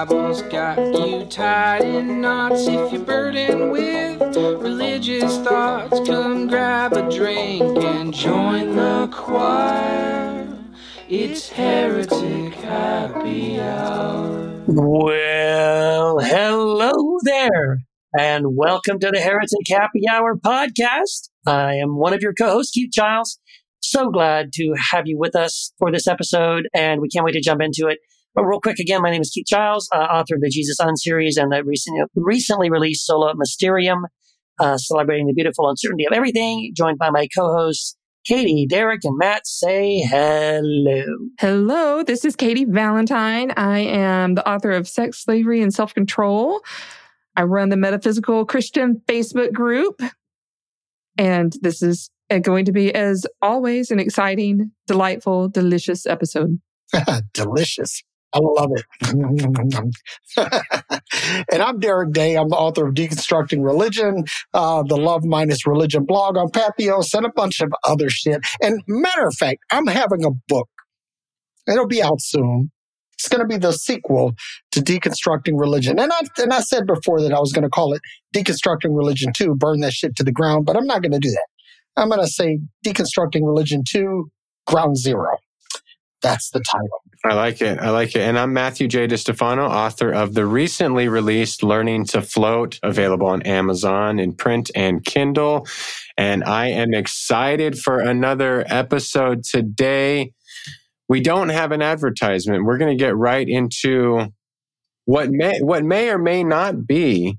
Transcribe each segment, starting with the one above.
Bible's got you tied in knots. If you're burdened with religious thoughts, come grab a drink and join the choir. It's Heretic Happy Hour. Well, hello there, and welcome to the Heretic Happy Hour podcast. I am one of your co-hosts, Keith Giles. So glad to have you with us for this episode, and we can't wait to jump into it. But real quick, again, my name is Keith Giles, uh, author of the Jesus Un series and the recent, recently released Sola Mysterium, uh, celebrating the beautiful uncertainty of everything, joined by my co-hosts, Katie, Derek, and Matt. Say hello. Hello, this is Katie Valentine. I am the author of Sex, Slavery, and Self Control. I run the Metaphysical Christian Facebook group. And this is uh, going to be, as always, an exciting, delightful, delicious episode. Delicious. I love it. and I'm Derek Day. I'm the author of Deconstructing Religion, uh, the Love Minus Religion blog on Patheos, and a bunch of other shit. And matter of fact, I'm having a book. It'll be out soon. It's going to be the sequel to Deconstructing Religion. And I, and I said before that I was going to call it Deconstructing Religion 2, burn that shit to the ground, but I'm not going to do that. I'm going to say Deconstructing Religion 2, Ground Zero. That's the title. I like it. I like it. And I'm Matthew J. DiStefano, author of the recently released Learning to Float, available on Amazon in print and Kindle. And I am excited for another episode today. We don't have an advertisement. We're going to get right into what may, what may or may not be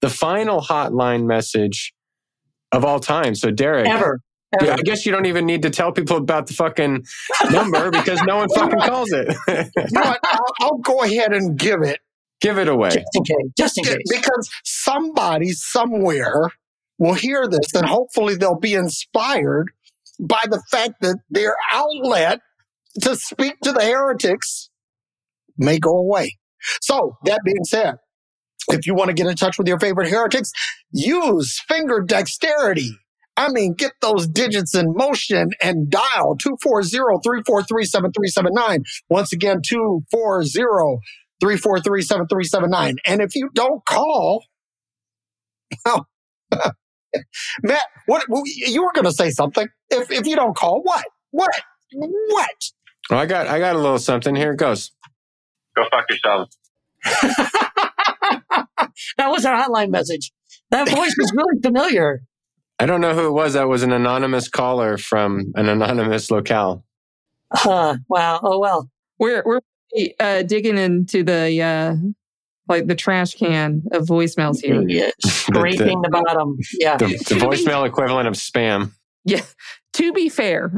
the final hotline message of all time. So, Derek. Ever. I guess you don't even need to tell people about the fucking number because no one fucking calls it. You know what? I'll, I'll go ahead and give it Give it away. Just in case. Just in case. because somebody somewhere will hear this and hopefully they'll be inspired by the fact that their outlet to speak to the heretics may go away. So that being said, if you want to get in touch with your favorite heretics, use finger dexterity. I mean, get those digits in motion and dial 240-343-7379. Once again, 240-343-7379. And if you don't call, well, Matt, what you were going to say something? If if you don't call, what? What? What? Well, I got I got a little something. Here it goes. Go fuck yourself. that was our hotline message. That voice was really familiar. I don't know who it was. That was an anonymous caller from an anonymous locale. Huh. Wow. Oh, well. We're we're uh, digging into the uh, like the trash can of voicemails here. Yeah, scraping the bottom. Yeah. The, the voicemail equivalent of spam. Yeah. To be fair,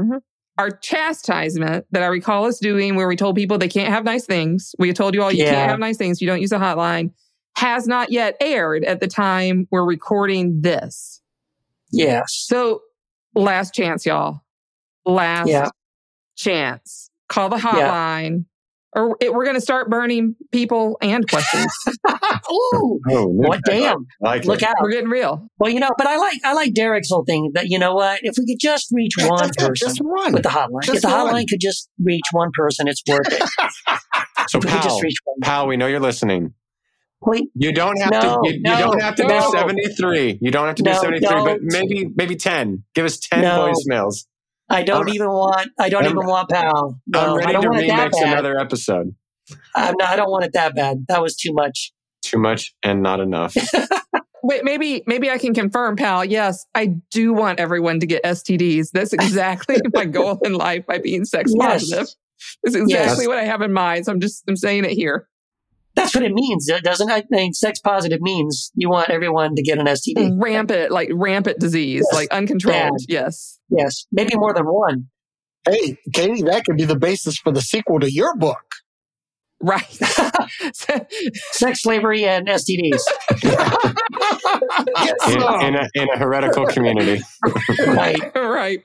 our chastisement that I recall us doing, where we told people they can't have nice things, we told you all you Yeah. can't have nice things, you don't use a hotline, has not yet aired at the time we're recording this. Yes. So, last chance, y'all. Last Yeah. chance. Call the hotline, or it, we're going to start burning people and questions. Ooh. Oh, What damn. Like Look it. out. we're getting real. Well, you know, but I like I like Derek's whole thing that you know what? If we could just reach one person Just one. with the hotline, Just if the one. hotline could just reach one person, it's worth it. So, if we could just reach one. pal, we know you're listening. Wait, You don't have No, to. You, you don't have to no. do seventy three. You don't have to do seventy three, but maybe maybe ten. Give us ten No. voicemails. I don't I'm- even want. I don't I'm- even want pal. No, I'm I ready don't to want it that remix bad. another episode. I'm not, I don't want it that bad. That was too much. Too much and not enough. Wait, maybe maybe I can confirm, pal. Yes, I do want everyone to get STDs. That's exactly my goal in life by being sex Yes. positive. That's exactly Yes. what I have in mind. So I'm just I'm saying it here. That's what it means, doesn't it? I mean, sex positive means you want everyone to get an STD. Rampant, like rampant disease, Yes. like uncontrolled. Bad. Yes. Yes, maybe more than one. Hey, Katie, that could be the basis for the sequel to your book. Right. Sex, slavery, and STDs. in, in, a, in a heretical community. right. right.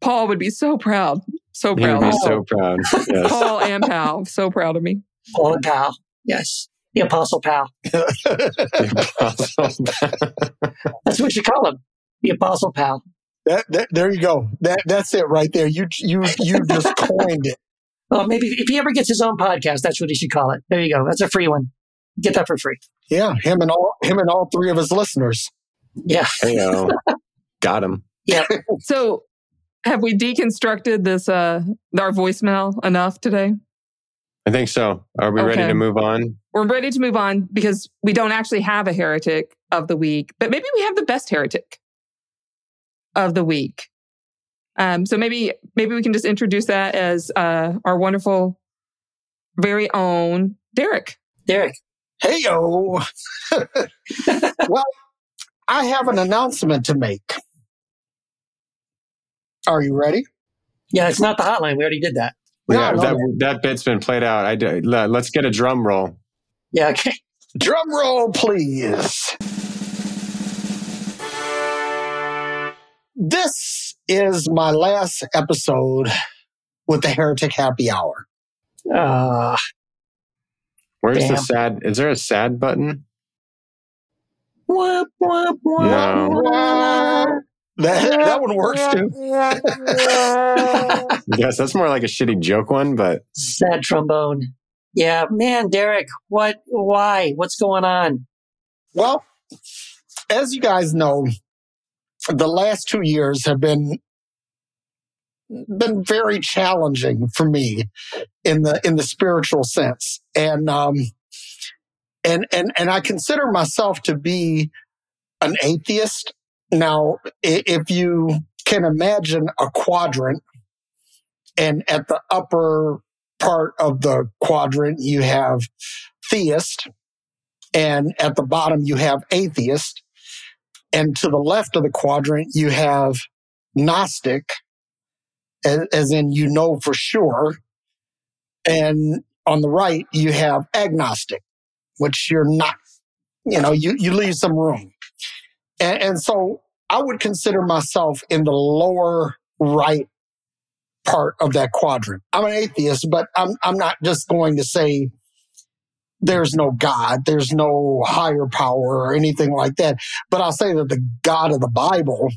Paul would be so proud. So He would proud. be so proud. Yes. Paul and Pal, so proud of me. Paul and Pal. Yes. The Apostle Pal. That's what you call him. The Apostle Pal. That, that, there you go. That that's it right there. You you you just coined it. Well, maybe if he ever gets his own podcast, that's what he should call it. There you go. That's a free one. Get that for free. Yeah, him and all him and all three of his listeners. Yeah. Hey, got him. Yeah. so, have we deconstructed this uh our voicemail enough today? I think so. Are we ready to move on? We're ready to move on because we don't actually have a heretic of the week, but maybe we have the best heretic of the week. Um, so maybe maybe we can just introduce that as uh, our wonderful, very own Derek. Derek. Hey yo. well, I have an announcement to make. Are you ready? Yeah, it's not the hotline. We already did that. Yeah, that, that bit's been played out. I do, let's get a drum roll. Yeah. Okay. Drum roll, please. This is my last episode with the Heretic Happy Hour. Uh, Where's the sad? Is there a sad button? whoop, whoop, whoop, No. Whoop. That, that one works too. Yes, that's more like a shitty joke one, but Sad trombone. Yeah, man, Derek, what, why? What's going on? Well, as you guys know, the last two years have been been very challenging for me in the in the spiritual sense, and um, and and and I consider myself to be an atheist. Now, if you can imagine a quadrant, and at the upper part of the quadrant you have theist, and at the bottom you have atheist and to the left of the quadrant you have gnostic as, in you know for sure and on the right you have agnostic which you're not you know you, you leave some room and, and so i would consider myself in the lower right part of that quadrant i'm an atheist but i'm, I'm not just going to say there's no God, there's no higher power or anything like that. But I'll say that the God of the Bible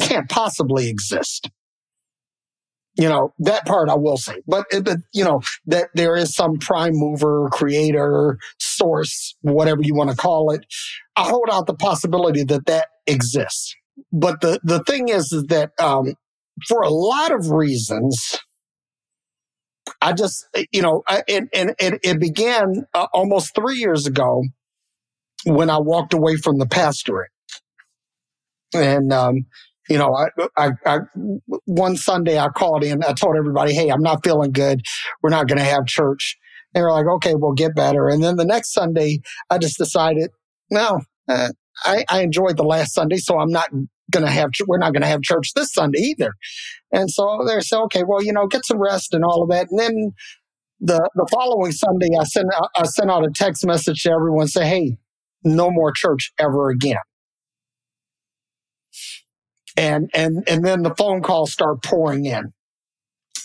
can't possibly exist. You know, that part I will say. But, but, you know, that there is some prime mover, creator, source, whatever you want to call it. I hold out the possibility that that exists. But the, the thing is, is that, um, for a lot of reasons, I just, you know, I, and, and, and it began uh, almost three years ago when I walked away from the pastorate. And, um, you know, I, I, I, one Sunday I called in, I told everybody, Hey, I'm not feeling good. We're not going to have church. They were like, okay, we'll get better. And then the next Sunday, I just decided, no, uh, I, I enjoyed the last Sunday, so I'm not going to have, we're not going to have church this Sunday either. And so they said, okay, well, you know, get some rest and all of that. And then the, the following Sunday, I sent, out- I sent out a text message to everyone say, hey, no more church ever again. And, and, and then the phone calls start pouring in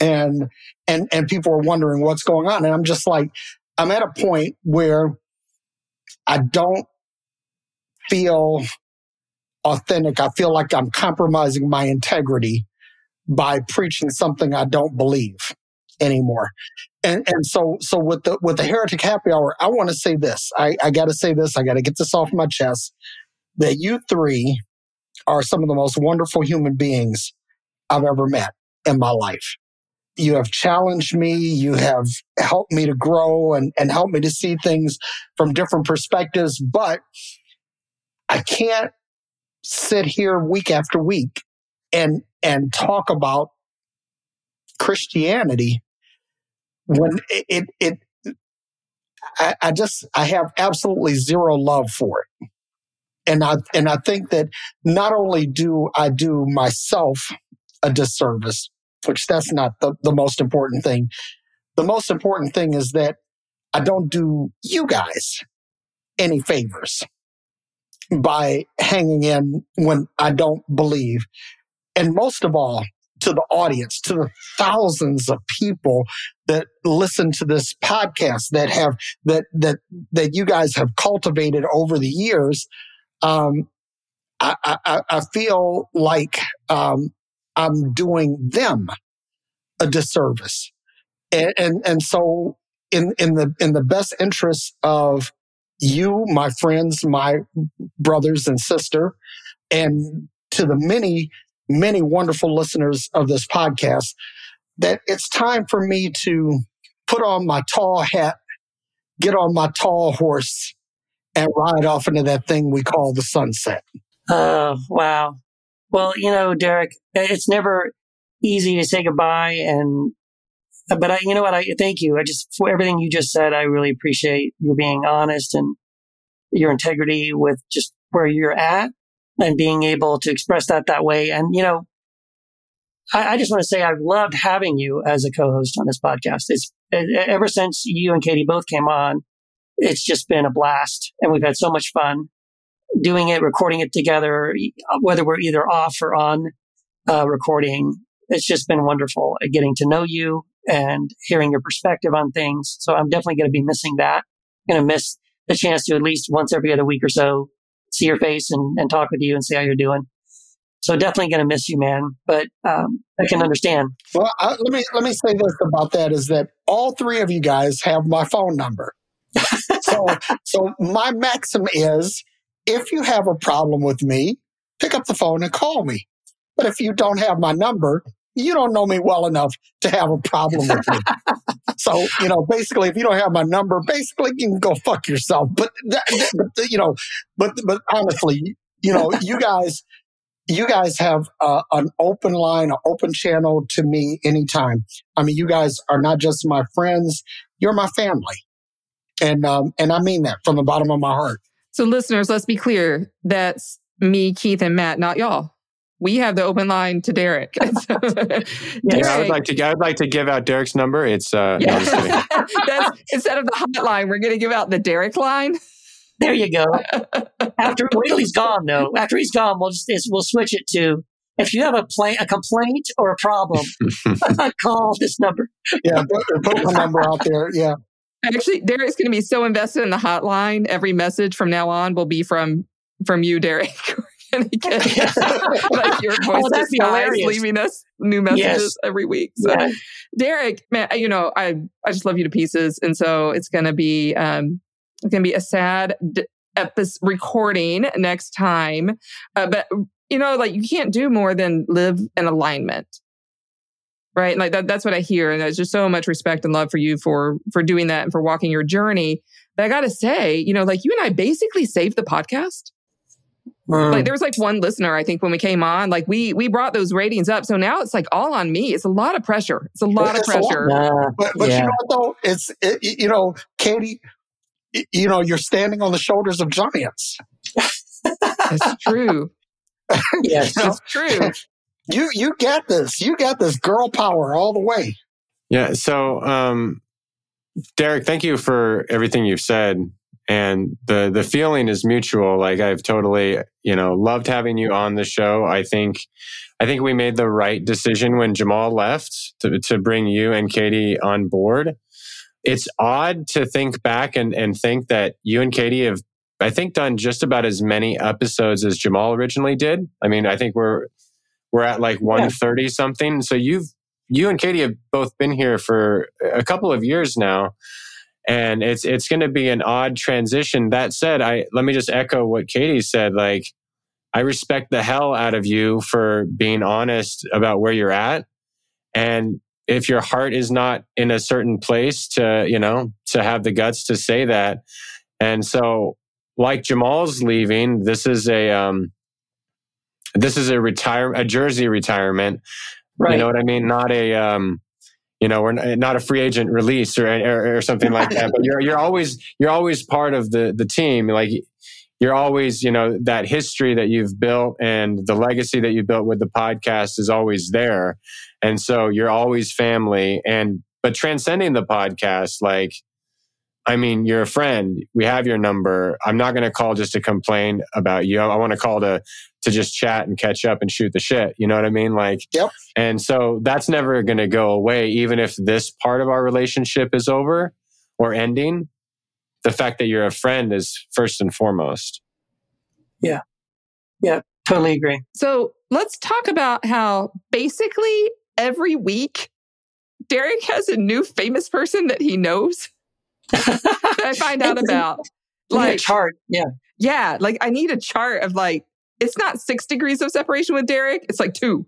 and, and, and people are wondering what's going on. And I'm just like, I'm at a point where I don't feel authentic. I feel like I'm compromising my integrity by preaching something I don't believe anymore. And and so so with the with the heretic happy hour, I want to say this. I, I gotta say this, I gotta get this off my chest. That you three are some of the most wonderful human beings I've ever met in my life. You have challenged me, you have helped me to grow and, and helped me to see things from different perspectives, but I can't sit here week after week and and talk about Christianity when it it, it I, I just I have absolutely zero love for it. And I and I think that not only do I do myself a disservice, which that's not the, the most important thing. The most important thing is that I don't do you guys any favors by hanging in when I don't believe. And most of all, to the audience, to the thousands of people that listen to this podcast that have that that that you guys have cultivated over the years. Um, I, I, I feel like um, I'm doing them a disservice. And, and, and so in, in the, in the best interest of you, my friends, my brothers and sister, and to the many, many wonderful listeners of this podcast, that it's time for me to put on my tall hat, get on my tall horse, and ride off into that thing we call the sunset. Oh, wow. Well, you know, Derek, it's never easy to say goodbye. And, but I, you know what? I thank you. I just, for everything you just said, I really appreciate you being honest and your integrity with just where you're at and being able to express that that way. And, you know, I, I just want to say I've loved having you as a co-host on this podcast. It's ever since you and Katie both came on, it's just been a blast and we've had so much fun doing it, recording it together, whether we're either off or on uh, recording. It's just been wonderful getting to know you and hearing your perspective on things. So I'm definitely going to be missing that. I'm Going to miss the chance to at least once every other week or so see your face and, and talk with you and see how you're doing. So definitely going to miss you, man. But um, I can understand. Well, I, let me let me say this about that: is that all three of you guys have my phone number. So, so my maxim is: if you have a problem with me, pick up the phone and call me. But if you don't have my number, you don't know me well enough to have a problem with me. so, you know, basically, if you don't have my number, basically you can go fuck yourself. But, that, but you know, but, but honestly, you know, you guys, you guys have uh, an open line, an open channel to me anytime. I mean, you guys are not just my friends, you're my family. And, um, and I mean that from the bottom of my heart. So listeners, let's be clear. That's me, Keith, and Matt, not y'all we have the open line to Derek. So, Derek yeah, I would like to. I would like to give out Derek's number. It's uh, yeah. no, instead of the hotline, we're going to give out the Derek line. There you go. After wait he's gone, though. After he's gone, we'll just we'll switch it to if you have a play, a complaint or a problem, call this number. Yeah, put, put the number out there. Yeah. Actually, Derek's going to be so invested in the hotline. Every message from now on will be from from you, Derek. get like your voice oh, that's hilarious. leaving us new messages yes. every week. So, yeah. Derek, man, you know, I I just love you to pieces, and so it's gonna be um it's gonna be a sad d- episode recording next time, uh, but you know, like you can't do more than live in alignment. Right. Like that, that's what I hear. And there's just so much respect and love for you for, for doing that and for walking your journey. But I got to say, you know, like you and I basically saved the podcast um, like there was like one listener, I think, when we came on, like we we brought those ratings up. So now it's like all on me. It's a lot of pressure. It's a lot of pressure. Lot. but, but yeah. you know what though? It's it, you know, Katie, you know, you're standing on the shoulders of giants. That's true. yes, you know, it's true. You you get this. You got this girl power all the way. Yeah. So, um, Derek, thank you for everything you've said and the the feeling is mutual like i've totally you know loved having you on the show i think i think we made the right decision when jamal left to, to bring you and katie on board it's odd to think back and, and think that you and katie have i think done just about as many episodes as jamal originally did i mean i think we're we're at like 130 yeah. something so you've you and katie have both been here for a couple of years now and it's it's going to be an odd transition. That said, I let me just echo what Katie said. Like, I respect the hell out of you for being honest about where you're at, and if your heart is not in a certain place to you know to have the guts to say that, and so like Jamal's leaving, this is a um, this is a retire a jersey retirement. Right. You know what I mean? Not a um, you know, we're not a free agent release or, or, or something like that. But you're you're always you're always part of the the team. Like you're always, you know, that history that you've built and the legacy that you built with the podcast is always there. And so you're always family. And but transcending the podcast, like I mean, you're a friend. We have your number. I'm not going to call just to complain about you. I want to call to to just chat and catch up and shoot the shit. You know what I mean? Like, yep. And so that's never going to go away, even if this part of our relationship is over or ending. The fact that you're a friend is first and foremost. Yeah. Yeah. Totally agree. So let's talk about how basically every week Derek has a new famous person that he knows that I find out about. Like Like, chart. Yeah. yeah, like I need a chart of like, it's not six degrees of separation with Derek, it's like two.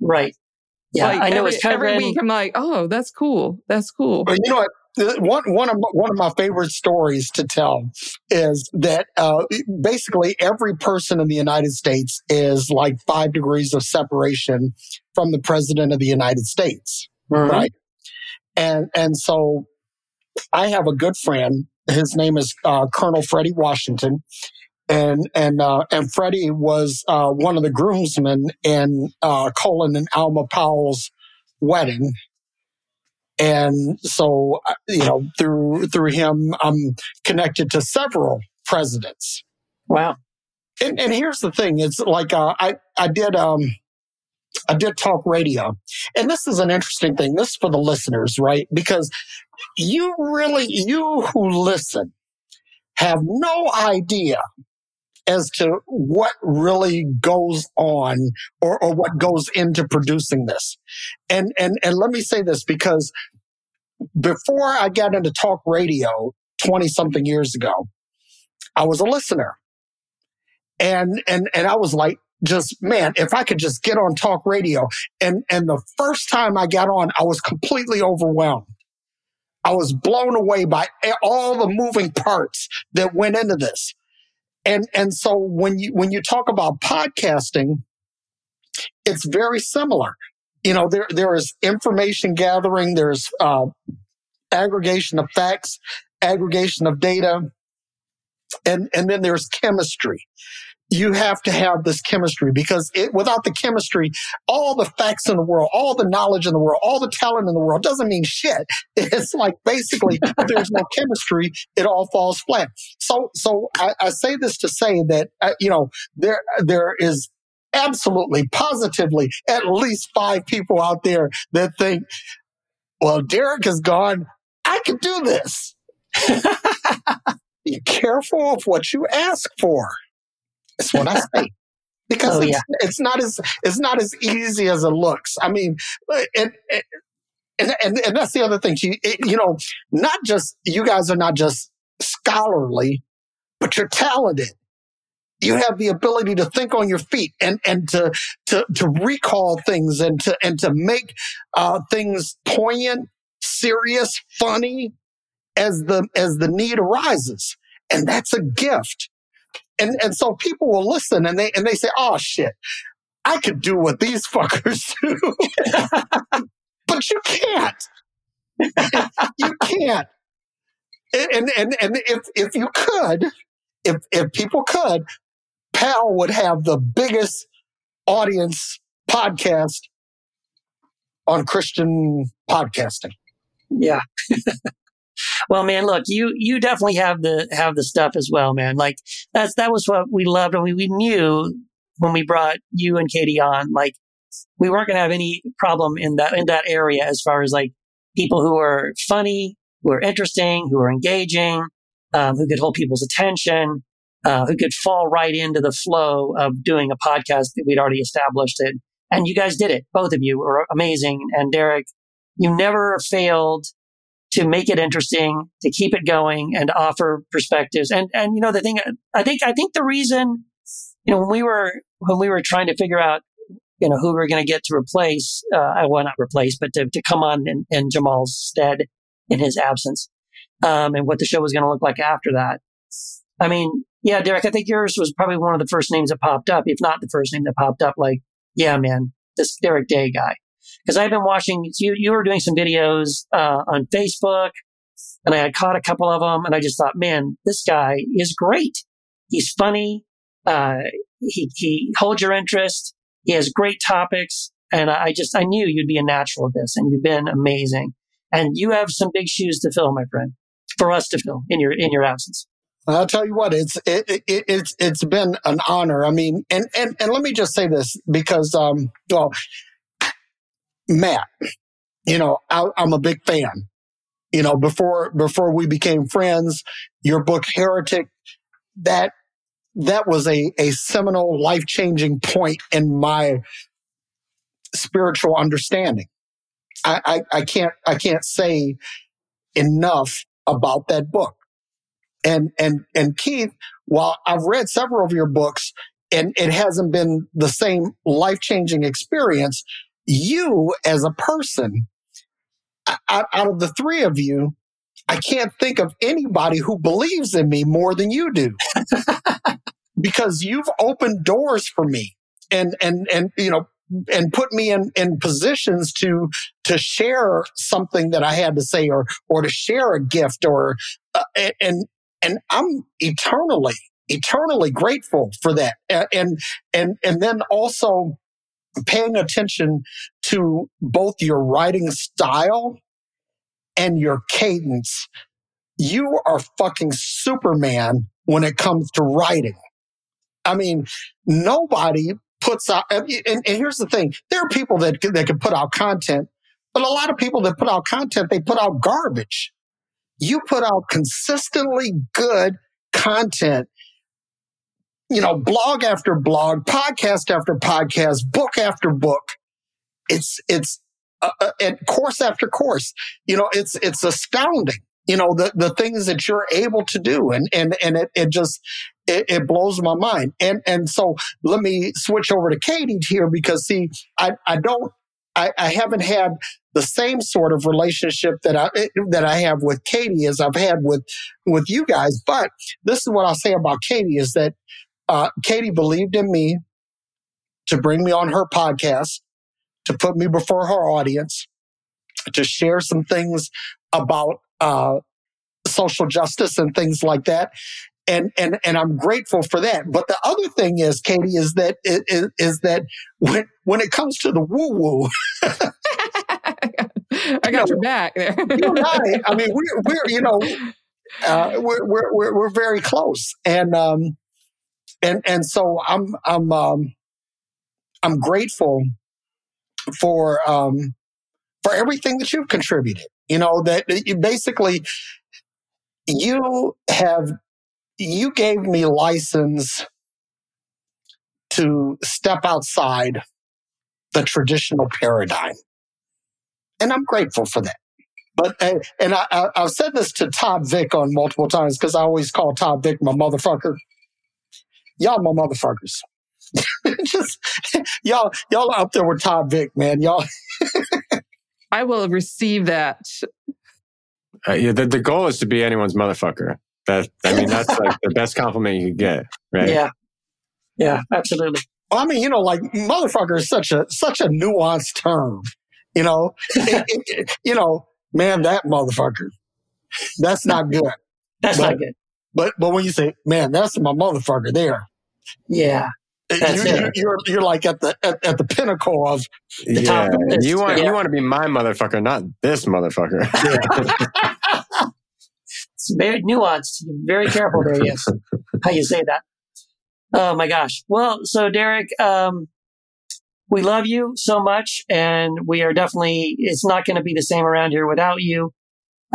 Right. Yeah. like I know every, it's kind every of week I'm like, oh, that's cool. That's cool. But you know what? One one of my, one of my favorite stories to tell is that uh, basically every person in the United States is like five degrees of separation from the president of the United States, Mhm. right? And and so I have a good friend. His name is uh, Colonel Freddie Washington, and and uh, and Freddie was uh, one of the groomsmen in uh, Colin and Alma Powell's wedding. And so, uh, you know, through through him, I'm connected to several presidents. Wow. And, and here's the thing: it's like uh, I I did um I did talk radio, and this is an interesting thing. This is for the listeners, right? Because you really you who listen have no idea as to what really goes on or, or what goes into producing this. And and and let me say this because before I got into talk radio 20 something years ago, I was a listener. And and and I was like just man, if I could just get on talk radio and and the first time I got on, I was completely overwhelmed. I was blown away by all the moving parts that went into this. And and so when you when you talk about podcasting, it's very similar. You know, there there is information gathering, there's uh, aggregation of facts, aggregation of data, and and then there's chemistry. You have to have this chemistry because it, without the chemistry, all the facts in the world, all the knowledge in the world, all the talent in the world doesn't mean shit. It's like basically, if there's no chemistry, it all falls flat. So, so I, I say this to say that uh, you know there there is absolutely, positively, at least five people out there that think, well, Derek is gone. I can do this. Be careful of what you ask for. That's what I say. Because Oh, it's, yeah. it's not as it's not as easy as it looks. I mean, and and and, and that's the other thing. You, you know, not just you guys are not just scholarly, but you're talented. You have the ability to think on your feet and and to to to recall things and to and to make uh, things poignant, serious, funny as the as the need arises, and that's a gift. And and so people will listen and they and they say, "Oh shit, I could do what these fuckers do," but you can't. you can't. And and and if if you could, if if people could, Pal would have the biggest audience podcast on Christian podcasting. Yeah. Well, man, look, you you definitely have the have the stuff as well, man. Like that's that was what we loved and we, we knew when we brought you and Katie on, like we weren't gonna have any problem in that in that area as far as like people who are funny, who are interesting, who are engaging, um, who could hold people's attention, uh, who could fall right into the flow of doing a podcast that we'd already established it. And you guys did it. Both of you were amazing. And Derek, you never failed to make it interesting, to keep it going and offer perspectives. And, and, you know, the thing, I think, I think the reason, you know, when we were, when we were trying to figure out, you know, who we were going to get to replace, uh, well, not replace, but to, to come on in, in Jamal's stead in his absence, um, and what the show was going to look like after that. I mean, yeah, Derek, I think yours was probably one of the first names that popped up, if not the first name that popped up. Like, yeah, man, this Derek Day guy. Because I've been watching you. You were doing some videos uh, on Facebook, and I had caught a couple of them, and I just thought, man, this guy is great. He's funny. Uh, he he holds your interest. He has great topics, and I just I knew you'd be a natural at this, and you've been amazing. And you have some big shoes to fill, my friend, for us to fill in your in your absence. I'll tell you what, it's it, it, it's it's been an honor. I mean, and and and let me just say this because, um, well, Matt, you know, I, I'm a big fan. You know, before before we became friends, your book Heretic, that that was a a seminal, life changing point in my spiritual understanding. I, I, I can't I can't say enough about that book. And and and Keith, while I've read several of your books and it hasn't been the same life changing experience, you as a person, out, out of the three of you, I can't think of anybody who believes in me more than you do. because you've opened doors for me and and and you know and put me in, in positions to to share something that I had to say or or to share a gift or uh, and and I'm eternally eternally grateful for that and and and then also paying attention to both your writing style and your cadence. You are fucking superman when it comes to writing. I mean nobody puts out, and, and, here's the thing. There are people that, that can put out content, but a lot of people that put out content, they put out garbage. You put out consistently good content, you know, blog after blog, podcast after podcast, book after book. It's, it's, uh, uh, and course after course, you know, it's, it's astounding you know the the things that you're able to do and and and it, it just it, it, blows my mind and and so let me switch over to katie here because see i i don't I, I haven't had the same sort of relationship that I that I have with Katie as I've had with with you guys. But this is what I'll say about Katie is that uh, Katie believed in me to bring me on her podcast, to put me before her audience, to share some things about uh, social justice and things like that. And, and, and I'm grateful for that. But the other thing is, Katie, is that, is, is that when, when it comes to the woo woo, I got your back there. you and I, I mean, we're, we're, you know, uh, we're, we're, we're, we're very close. And, um, and, and so I'm, I'm, um, I'm grateful for, um, for everything that you've contributed. You know, that you basically, you have, you gave me license to step outside the traditional paradigm. And I'm grateful for that. But, and I, have said this to Todd Vick on multiple times because I always call Todd Vick my motherfucker. Y'all my motherfuckers. Just, y'all, y'all up there with Todd Vick, man. Y'all. I will receive that. Uh, yeah, the, the goal is to be anyone's motherfucker. That I mean, that's like the best compliment you could get, right? Yeah, yeah, absolutely. Well, I mean, you know, like motherfucker is such a such a nuanced term. You know, it, it, you know, man, that motherfucker, that's not good. That's but, not good. But but when you say, man, that's my motherfucker there. Yeah, that's you, it. You're, you're like at the at, at the pinnacle of the yeah. top. Of you want yeah. you want to be my motherfucker, not this motherfucker. Yeah. it's very nuanced. Very careful there. Yes, how you say that. Oh my gosh. Well, so Derek, um, we love you so much, and we are definitely. It's not going to be the same around here without you.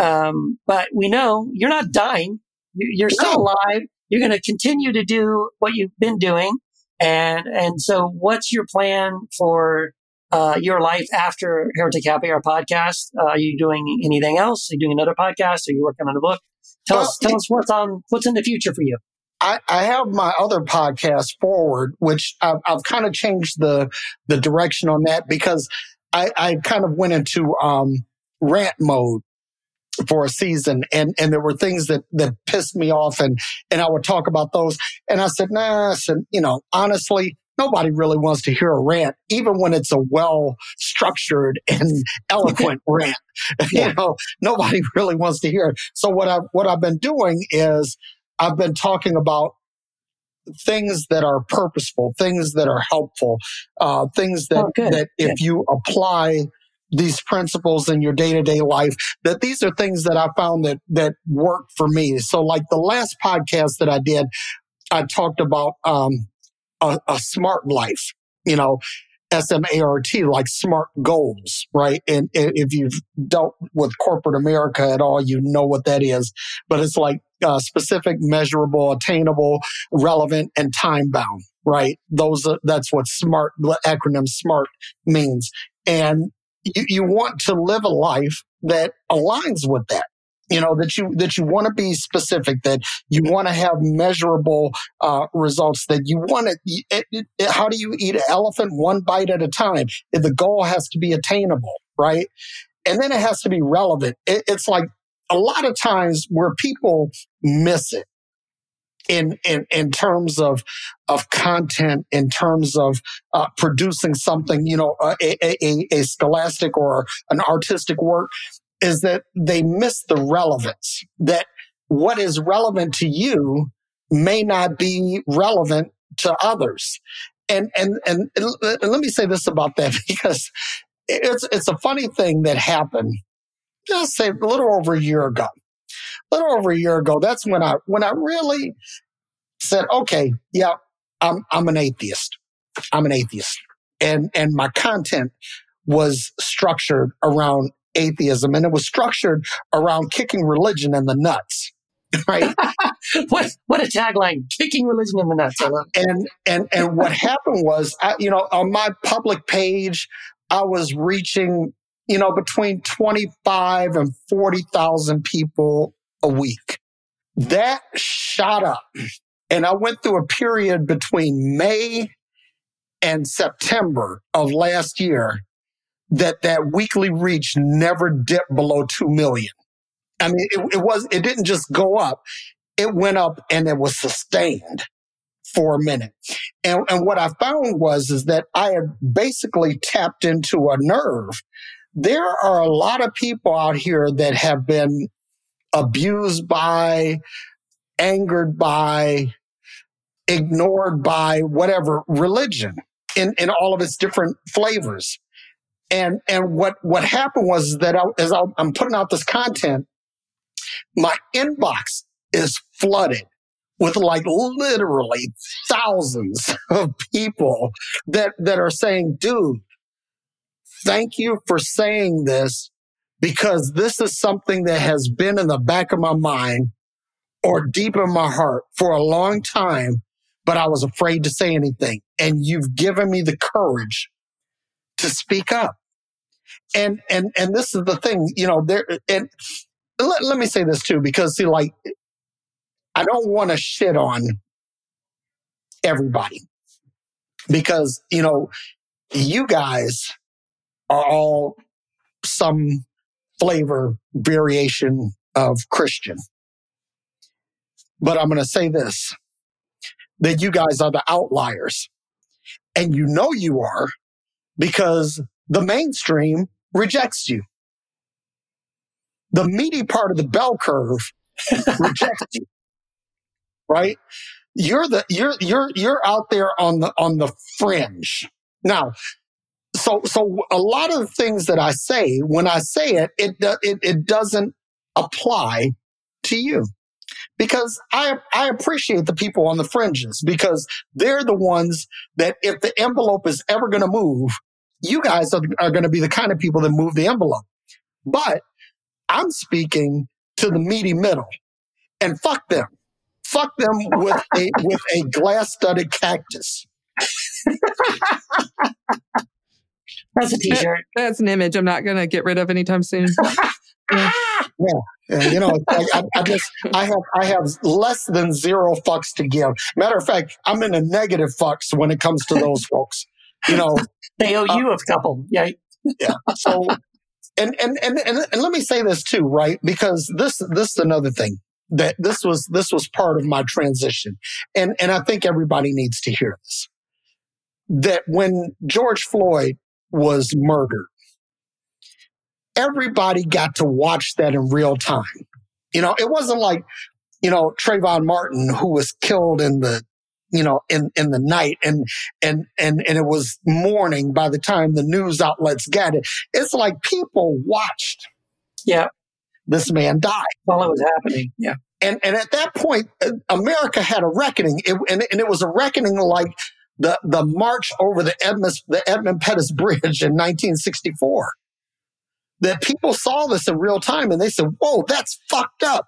Um, but we know you're not dying. You're still no. alive. You're going to continue to do what you've been doing. And, and so what's your plan for, uh, your life after Heretic Happy Hour podcast? Uh, are you doing anything else? Are you doing another podcast? Are you working on a book? Tell well, us, tell us what's on, what's in the future for you. I, I have my other podcast forward, which I've, I've kind of changed the, the direction on that because I, I kind of went into, um, rant mode for a season and and there were things that that pissed me off and and I would talk about those. And I said nah I said you know honestly nobody really wants to hear a rant even when it's a well structured and eloquent rant. You know nobody really wants to hear it. So what I what I've been doing is I've been talking about things that are purposeful things that are helpful uh, things that oh, that if you apply these principles in your day to day life, that these are things that I found that, that work for me. So like the last podcast that I did, I talked about, um, a, a smart life, you know, S-M-A-R-T, like smart goals, right? And if you've dealt with corporate America at all, you know what that is. But it's like uh, specific, measurable, attainable, relevant, and time bound, right? Those, are, that's what smart, the acronym SMART means. And you, you want to live a life that aligns with that you know that you that you want to be specific that you want to have measurable uh, results that you want to it, it, it, how do you eat an elephant one bite at a time? The goal has to be attainable right? And then it has to be relevant. It's like a lot of times where people miss it in in in terms of of content, in terms of uh, producing something, you know, a, a, a scholastic or an artistic work, is that they miss the relevance. That what is relevant to you may not be relevant to others. And and and, and let me say this about that because it's it's a funny thing that happened. Just say a little over a year ago. A little over a year ago, that's when I when I really said, okay, yeah, I'm, I'm an atheist. I'm an atheist. And, and my content was structured around atheism and it was structured around kicking religion in the nuts. Right. what what a tagline! Kicking religion in the nuts. I love. And and and what happened was, I, you know, on my public page, I was reaching, you know, between twenty five and forty thousand people a week. That shot up and I went through a period between May and September of last year that that weekly reach never dipped below 2 million. I mean, it, it was, it didn't just go up. It went up and it was sustained for a minute. And, and what I found was, is that I had basically tapped into a nerve. There are a lot of people out here that have been abused by, angered by, ignored by whatever religion in, in all of its different flavors. And, and what, what happened was that I, as I, I'm putting out this content, my inbox is flooded with like literally thousands of people that, that are saying, dude, thank you for saying this because this is something that has been in the back of my mind or deep in my heart for a long time, but I was afraid to say anything. And you've given me the courage to speak up. And, and, and this is the thing, you know, there, and let, let me say this too, because see, like, I don't want to shit on everybody because, you know, you guys are all some flavor variation of Christian. But I'm going to say this that you guys are the outliers. And you know you are because the mainstream rejects you. The meaty part of the bell curve rejects you. Right? You're the you're you're you're out there on the on the fringe. Now, so so a lot of the things that I say when I say it, it uh, it, it doesn't apply to you because I, I appreciate the people on the fringes because they're the ones that if the envelope is ever going to move, you guys are, are going to be the kind of people that move the envelope. But I'm speaking to the meaty middle and fuck them. Fuck them with a, with a glass studded cactus. That's a t-shirt. That, that's an image I'm not going to get rid of anytime soon. yeah. yeah. And, you know, I, I, I, just I have I have less than zero fucks to give. Matter of fact, I'm in a negative fucks when it comes to those folks. You know, they owe you uh, a couple. Yeah, yeah. So, and, and and and and let me say this too, right? Because this this is another thing that this was this was part of my transition, and and I think everybody needs to hear this. That when George Floyd was murdered, everybody got to watch that in real time. You know, it wasn't like, you know, Trayvon Martin who was killed in the, you know, in, in the night and, and, and, and it was morning by the time the news outlets got it. It's like people watched. Yeah. This man died. While it was happening. Yeah. And, and at that point, uh, America had a reckoning it, and, and it was a reckoning like the, the march over the Edmund, the Edmund Pettus Bridge in 1964 that people saw this in real time and they said, whoa, that's fucked up.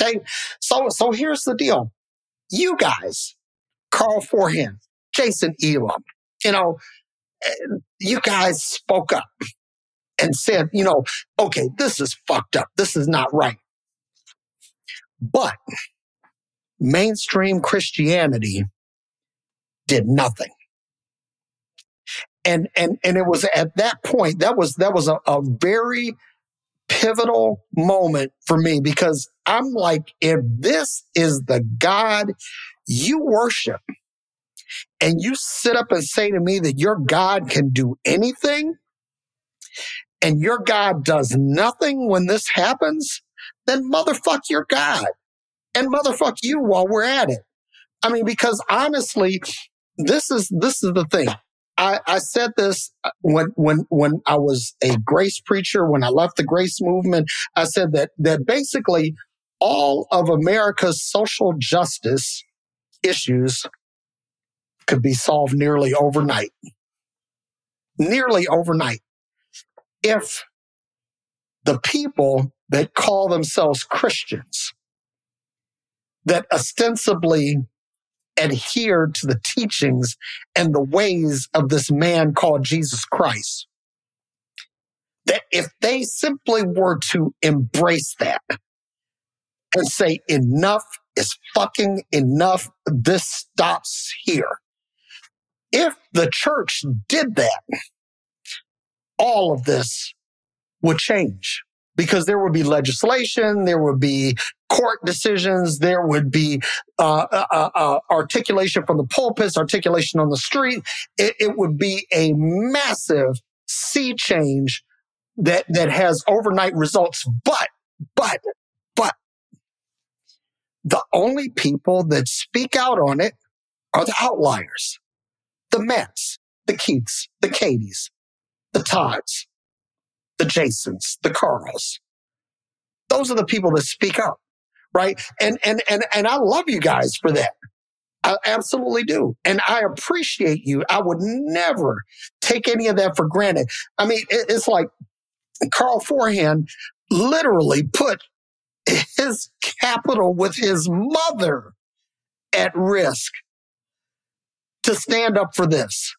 Okay. So, so here's the deal. You guys, Carl Forehand, Jason Elam, you know, eh, you guys spoke up. and said, you know, okay, this is fucked up. This is not right. But mainstream Christianity did nothing. And, and, and it was at that point, that was, that was a, a very pivotal moment for me because I'm like, if this is the God you worship and you sit up and say to me that your God can do anything and your God does nothing when this happens, then motherfuck your God and motherfuck you while we're at it. I mean, because honestly, this is, this is the thing. I, I said this uh, when, when, when I was a grace preacher, when I left the grace movement, I said that, that basically all of America's social justice issues could be solved nearly overnight. Nearly overnight. If the people that call themselves Christians, that ostensibly adhere to the teachings and the ways of this man called Jesus Christ, that if they simply were to embrace that and say, enough is fucking enough, this stops here. If the church did that, all of this would change because there would be legislation, there would be court decisions, there would be uh, uh, uh, uh, articulation from the pulpits, articulation on the street. It, it would be a massive sea change that that has overnight results. But but but the only people that speak out on it are the outliers the Matts, the Keiths, the Katies, the Todds, the Jasons, the Carls. Those are the people that speak up, right? And and and and I love you guys for that. I absolutely do. And I appreciate you. I would never take any of that for granted. I mean, it's like Carl Forehand literally put his capital with his mother at risk to stand up for this.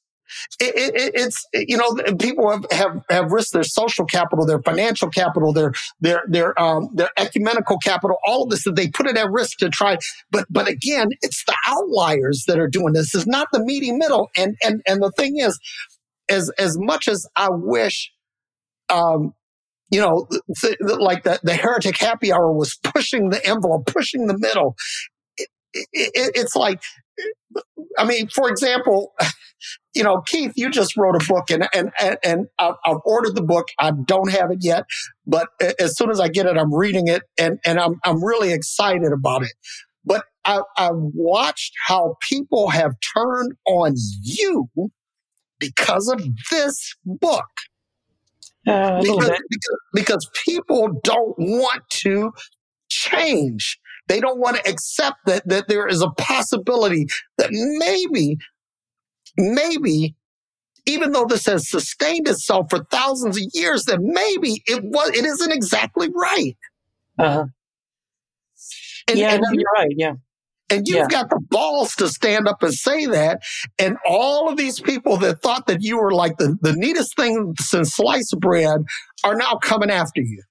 It, it, it's you know people have, have have risked their social capital, their financial capital, their their their um their ecumenical capital, all of this that they put it at risk to try. But but again, it's the outliers that are doing this. It's not the meaty middle. And and and the thing is, as as much as I wish, um, you know, th- th- like the the heretic happy hour was pushing the envelope, pushing the middle. It, it, it's like I mean, for example, you know, Keith, you just wrote a book and, and, and, I've, ordered the book. I don't have it yet, but as soon as I get it, I'm reading it and, and I'm, I'm really excited about it. But I, I've watched how people have turned on you because of this book. Uh, because, because, because people don't want to change. They don't want to accept that, that there is a possibility that maybe, maybe, even though this has sustained itself for thousands of years, that maybe it was, it isn't exactly right. Uh-huh. And, yeah, and no, you're right. Yeah. And you've yeah. got the balls to stand up and say that. And all of these people that thought that you were like the, the neatest thing since sliced bread are now coming after you.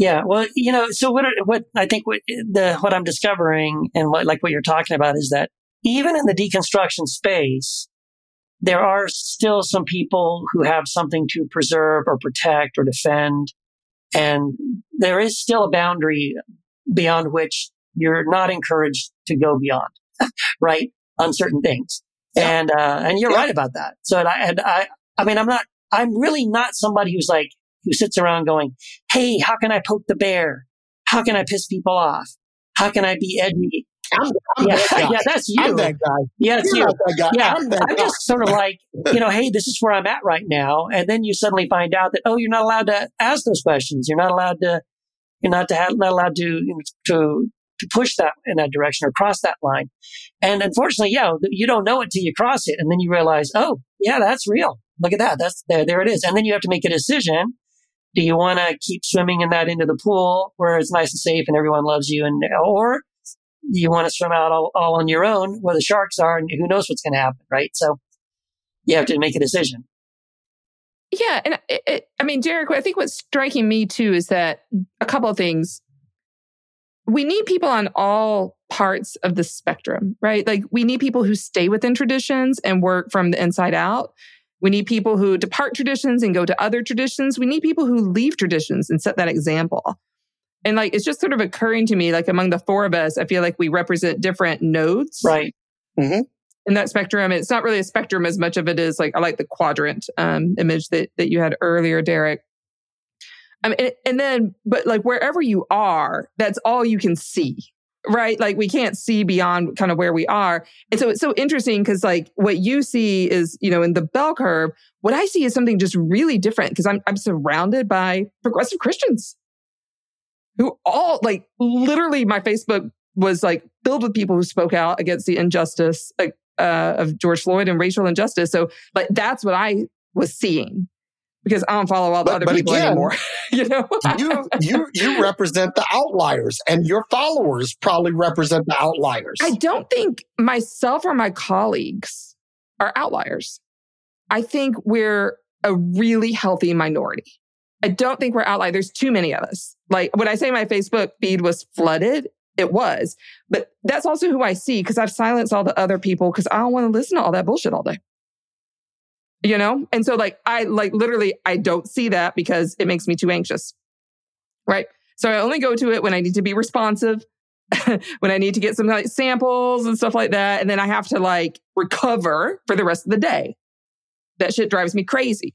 Yeah, well, you know, so what what I think what the what I'm discovering and what like what you're talking about is that even in the deconstruction space, there are still some people who have something to preserve or protect or defend, and there is still a boundary beyond which you're not encouraged to go beyond, right, on certain things. Yeah. And uh, and you're yeah. right about that. So and I and I I mean I'm not I'm really not somebody who's like who sits around going, Hey, how can I poke the bear? How can I piss people off? How can I be edgy? I'm, I'm yeah, that yeah, that's you. I'm that guy. Yeah, it's You're you. that guy. Yeah, I'm, that I'm guy. just sort of like, you know, hey, this is where I'm at right now, and then you suddenly find out that oh, you're not allowed to ask those questions. You're not allowed to. You're not to have, not allowed to you know, to to push that in that direction or cross that line. And unfortunately, yeah, you don't know it till you cross it, and then you realize, oh, yeah, that's real. Look at that. That's there. There it is. And then you have to make a decision do you want to keep swimming in that into the pool where it's nice and safe and everyone loves you? And, or do you want to swim out all, all on your own where the sharks are and who knows what's going to happen, right? So you have to make a decision. Yeah, and it, it, I mean, derek I think what's striking me too is that a couple of things. We need people on all parts of the spectrum, right? Like we need people who stay within traditions and work from the inside out. We need people who depart traditions and go to other traditions. We need people who leave traditions and set that example. And like it's just sort of occurring to me, like among the four of us, I feel like we represent different nodes. Right. Mm-hmm. In that spectrum. It's not really a spectrum as much of it is like I like the quadrant um, image that that you had earlier, Derek. Um, and, and then, but like wherever you are, that's all you can see, right? Like we can't see beyond kind of where we are. And so it's so interesting because like what you see is, you know, in the bell curve, what I see is something just really different because I'm I'm surrounded by progressive Christians who all like literally my Facebook was like filled with people who spoke out against the injustice uh, of George Floyd and racial injustice. So like that's what I was seeing because I don't follow all the But- other but people again, anymore. you know, you you you represent the outliers, and your followers probably represent the outliers. I don't think myself or my colleagues are outliers. I think we're a really healthy minority. I don't think we're outliers. There's too many of us. Like when I say my Facebook feed was flooded, it was. But that's also who I see because I've silenced all the other people because I don't want to listen to all that bullshit all day. You know? And so like I like literally I don't see that because it makes me too anxious. Right? So I only go to it when I need to be responsive when I need to get some like samples and stuff like that. And then I have to like recover for the rest of the day. That shit drives me crazy.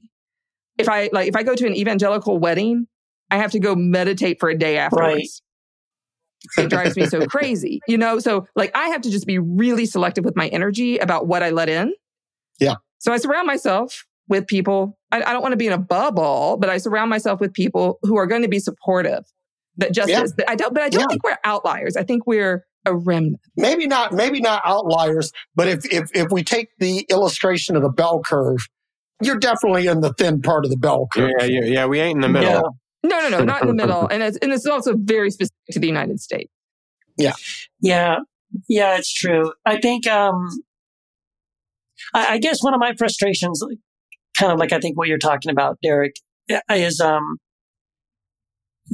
If I like, if I go to an evangelical wedding, I have to go meditate for a day afterwards. It drives me so crazy, you know? So like, I have to just be really selective with my energy about what I let in. Yeah. So I surround myself with people. I, I don't want to be in a bubble, but I surround myself with people who are going to be supportive. That just Yeah. is. But I don't. But I don't Yeah. think we're outliers. I think we're a remnant. maybe not maybe not outliers, but if if if we take the illustration of the bell curve, you're definitely in the thin part of the bell curve. Yeah, yeah, yeah. We ain't in the middle. Yeah. No, no, no, not in the middle. And it's and it's also very specific to the United States. Yeah. Yeah, yeah, it's true. I think, um, I, I guess one of my frustrations, kind of like I think what you're talking about, Derek, is um,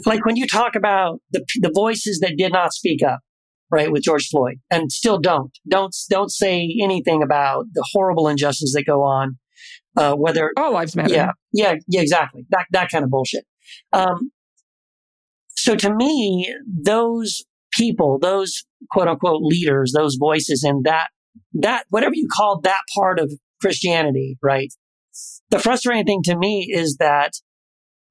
like when you talk about the the voices that did not speak up, right, with George Floyd, and still don't, don't, don't say anything about the horrible injustices that go on, uh, whether All lives matter. yeah, yeah, yeah, exactly. That that kind of bullshit. Um, so to me, those people, those quote unquote leaders, those voices, and that that whatever you call that part of Christianity, right? The frustrating thing to me is that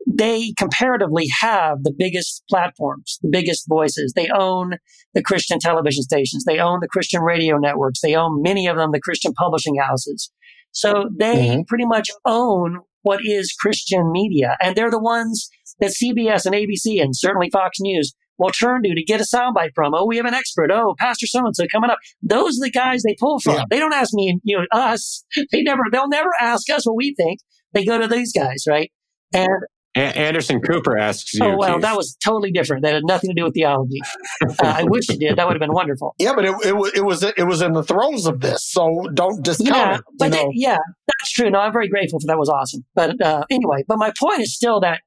they comparatively have the biggest platforms, the biggest voices. They own the Christian television stations. They own the Christian radio networks. They own many of them, the Christian publishing houses. So they mm-hmm. pretty much own what is Christian media. And they're the ones that CBS and ABC and certainly Fox News will turn to to get a soundbite from. Oh, we have an expert. Oh, Pastor so and so coming up. Those are the guys they pull from. Yeah. They don't ask me, you know, us. They never, they'll never ask us what we think. They go to these guys, right? And A- Anderson Cooper asks you. oh well, Keith. that was totally different. That had nothing to do with theology. uh, I wish it did. That would have been wonderful. Yeah, but it, it was it was it was in the throes of this, so don't discount Yeah, it. But that- yeah, that's true. No, I'm very grateful for that. Was awesome. But uh, anyway, but my point is still that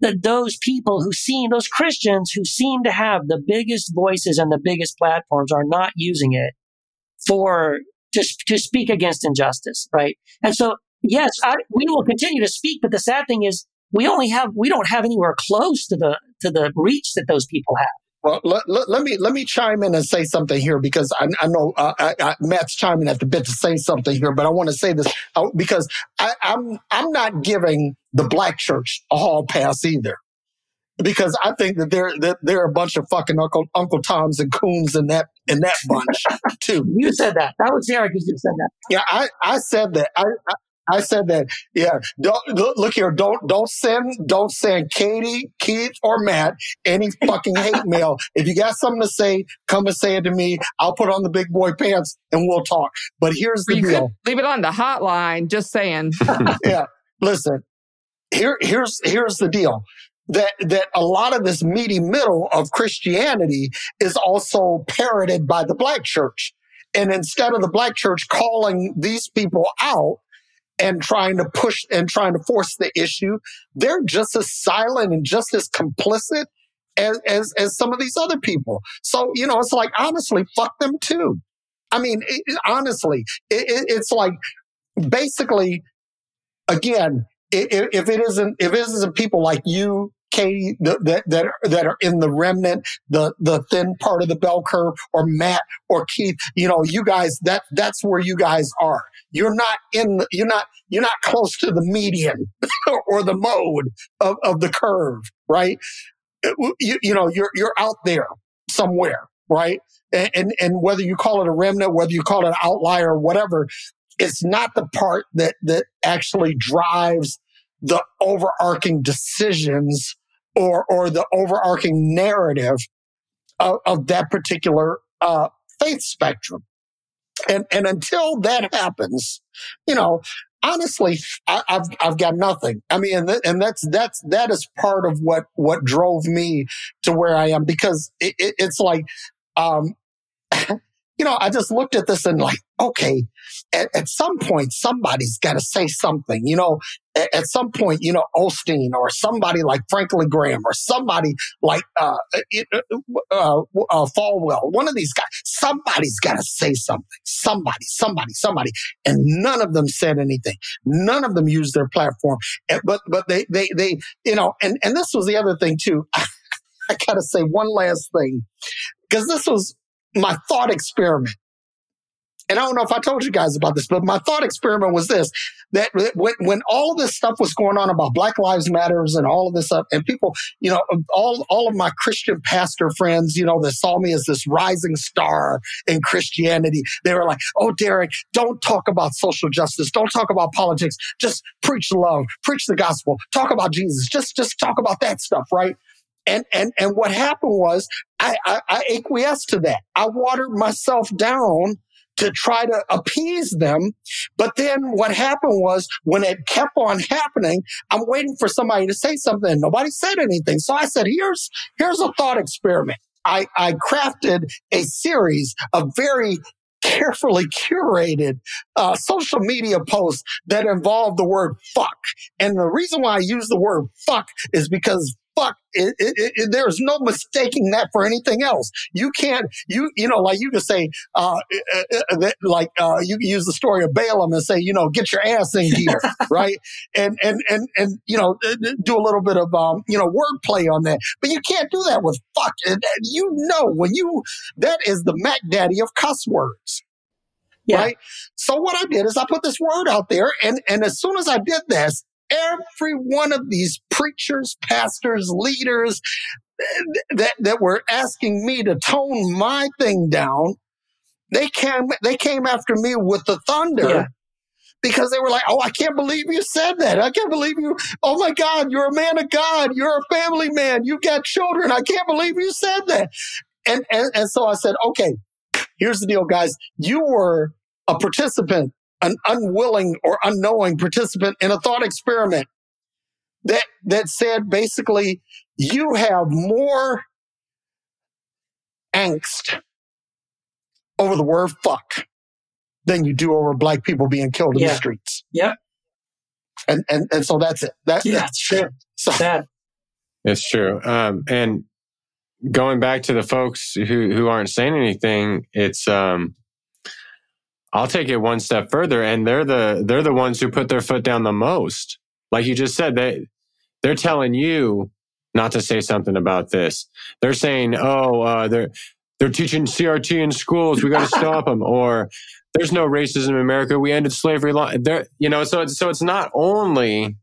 that those people who seem those Christians who seem to have the biggest voices and the biggest platforms are not using it for to to speak against injustice, right? And so yes, I, we will continue to speak. But the sad thing is, we only have we don't have anywhere close to the to the reach that those people have. Well, let, let, let me let me chime in and say something here because I, I know uh, I, I, Matt's chiming at the bit to say something here, but I want to say this uh, because I, I'm I'm not giving the black church a hall pass either, because I think that they're that they're a bunch of fucking Uncle Uncle Toms and Coons in that in that bunch too. You said that. That was Derek who said that. Yeah, I, I said that. I, I I said that. Yeah, don't look, look here. Don't don't send don't send Katie, Keith, or Matt any fucking hate mail. If you got something to say, come and say it to me. I'll put on the big boy pants and we'll talk. But here's the you deal. leave it on the hotline. Just saying. yeah, listen. Here here's here's the deal. That that a lot of this meaty middle of Christianity is also parroted by the black church. And instead of the black church calling these people out, and trying to push and trying to force the issue, they're just as silent and just as complicit as, as, as some of these other people. So, you know, it's like, honestly, fuck them too. I mean, it, honestly, it, it's like basically, again, if it isn't, if it isn't people like you, Katie, that, that, that are in the remnant, the, the thin part of the bell curve, or Matt or Keith, you know, you guys, that, that's where you guys are. You're not in, the, you're not, you're not close to the median or the mode of, of the curve, right? Uh, you, you know, you're, you're out there somewhere, right? And, and, and whether you call it a remnant, whether you call it an outlier whatever, it's not the part that, that actually drives the overarching decisions or, or the overarching narrative of, of that particular, uh, faith spectrum. And, and until that happens, you know, honestly, I, have I've got nothing. I mean, and, th- and that's, that's, that is part of what, what drove me to where I am because it, it, it's like, um, you know, I just looked at this and like, okay, at, at some point, somebody's got to say something, you know, at, at, some point, you know, Osteen or somebody like Franklin Graham or somebody like, uh, uh, uh, uh, Falwell, one of these guys, somebody's got to say something, somebody, somebody, somebody. And none of them said anything. None of them used their platform, but, but they, they, they, you know, and, and this was the other thing too. I gotta say one last thing because this was my thought experiment. And I don't know if I told you guys about this, but my thought experiment was this, that when, when all this stuff was going on about Black Lives Matters and all of this stuff, and people, you know, all, all of my Christian pastor friends, you know, that saw me as this rising star in Christianity, they were like, oh, Derek, don't talk about social justice. Don't talk about politics. Just preach love, preach the gospel, talk about Jesus. Just, just talk about that stuff, right? And, and, and what happened was I, I, I acquiesced to that. I watered myself down to try to appease them. But then what happened was when it kept on happening, I'm waiting for somebody to say something and nobody said anything. So I said, here's, here's a thought experiment. I, I crafted a series of very carefully curated uh, social media posts that involve the word fuck. And the reason why I use the word fuck is because fuck, it, it, it, there's no mistaking that for anything else. You can't, you, you know, like you can say, uh, uh, uh like, uh, you can use the story of Balaam and say, you know, get your ass in gear, right? And, and, and, and, you know, do a little bit of, um, you know, wordplay on that. But you can't do that with fuck. And, you know, when you, that is the Mac Daddy of cuss words. Yeah. Right. So what I did is I put this word out there and, and as soon as I did this, every one of these preachers, pastors, leaders that, that were asking me to tone my thing down, they came, they came after me with the thunder. Yeah. Because they were like, oh, I can't believe you said that. I can't believe you. Oh my God, you're a man of God. You're a family man. You've got children. I can't believe you said that. And, and, and so I said, okay, here's the deal, guys. You were a participant an unwilling or unknowing participant in a thought experiment that, that said basically you have more angst over the word fuck than you do over black people being killed in yeah. the streets. Yep. And, and, and so that's it. That, yeah, that's true. So, Sad. It's true. Um, and going back to the folks who, who aren't saying anything, it's, um, I'll take it one step further, and they're the they're the ones who put their foot down the most. Like you just said, they they're telling you not to say something about this. They're saying, "Oh, uh, they're they're teaching CRT in schools. We got to stop them." Or there's no racism in America. We ended slavery. There, you know, so it's, so it's not only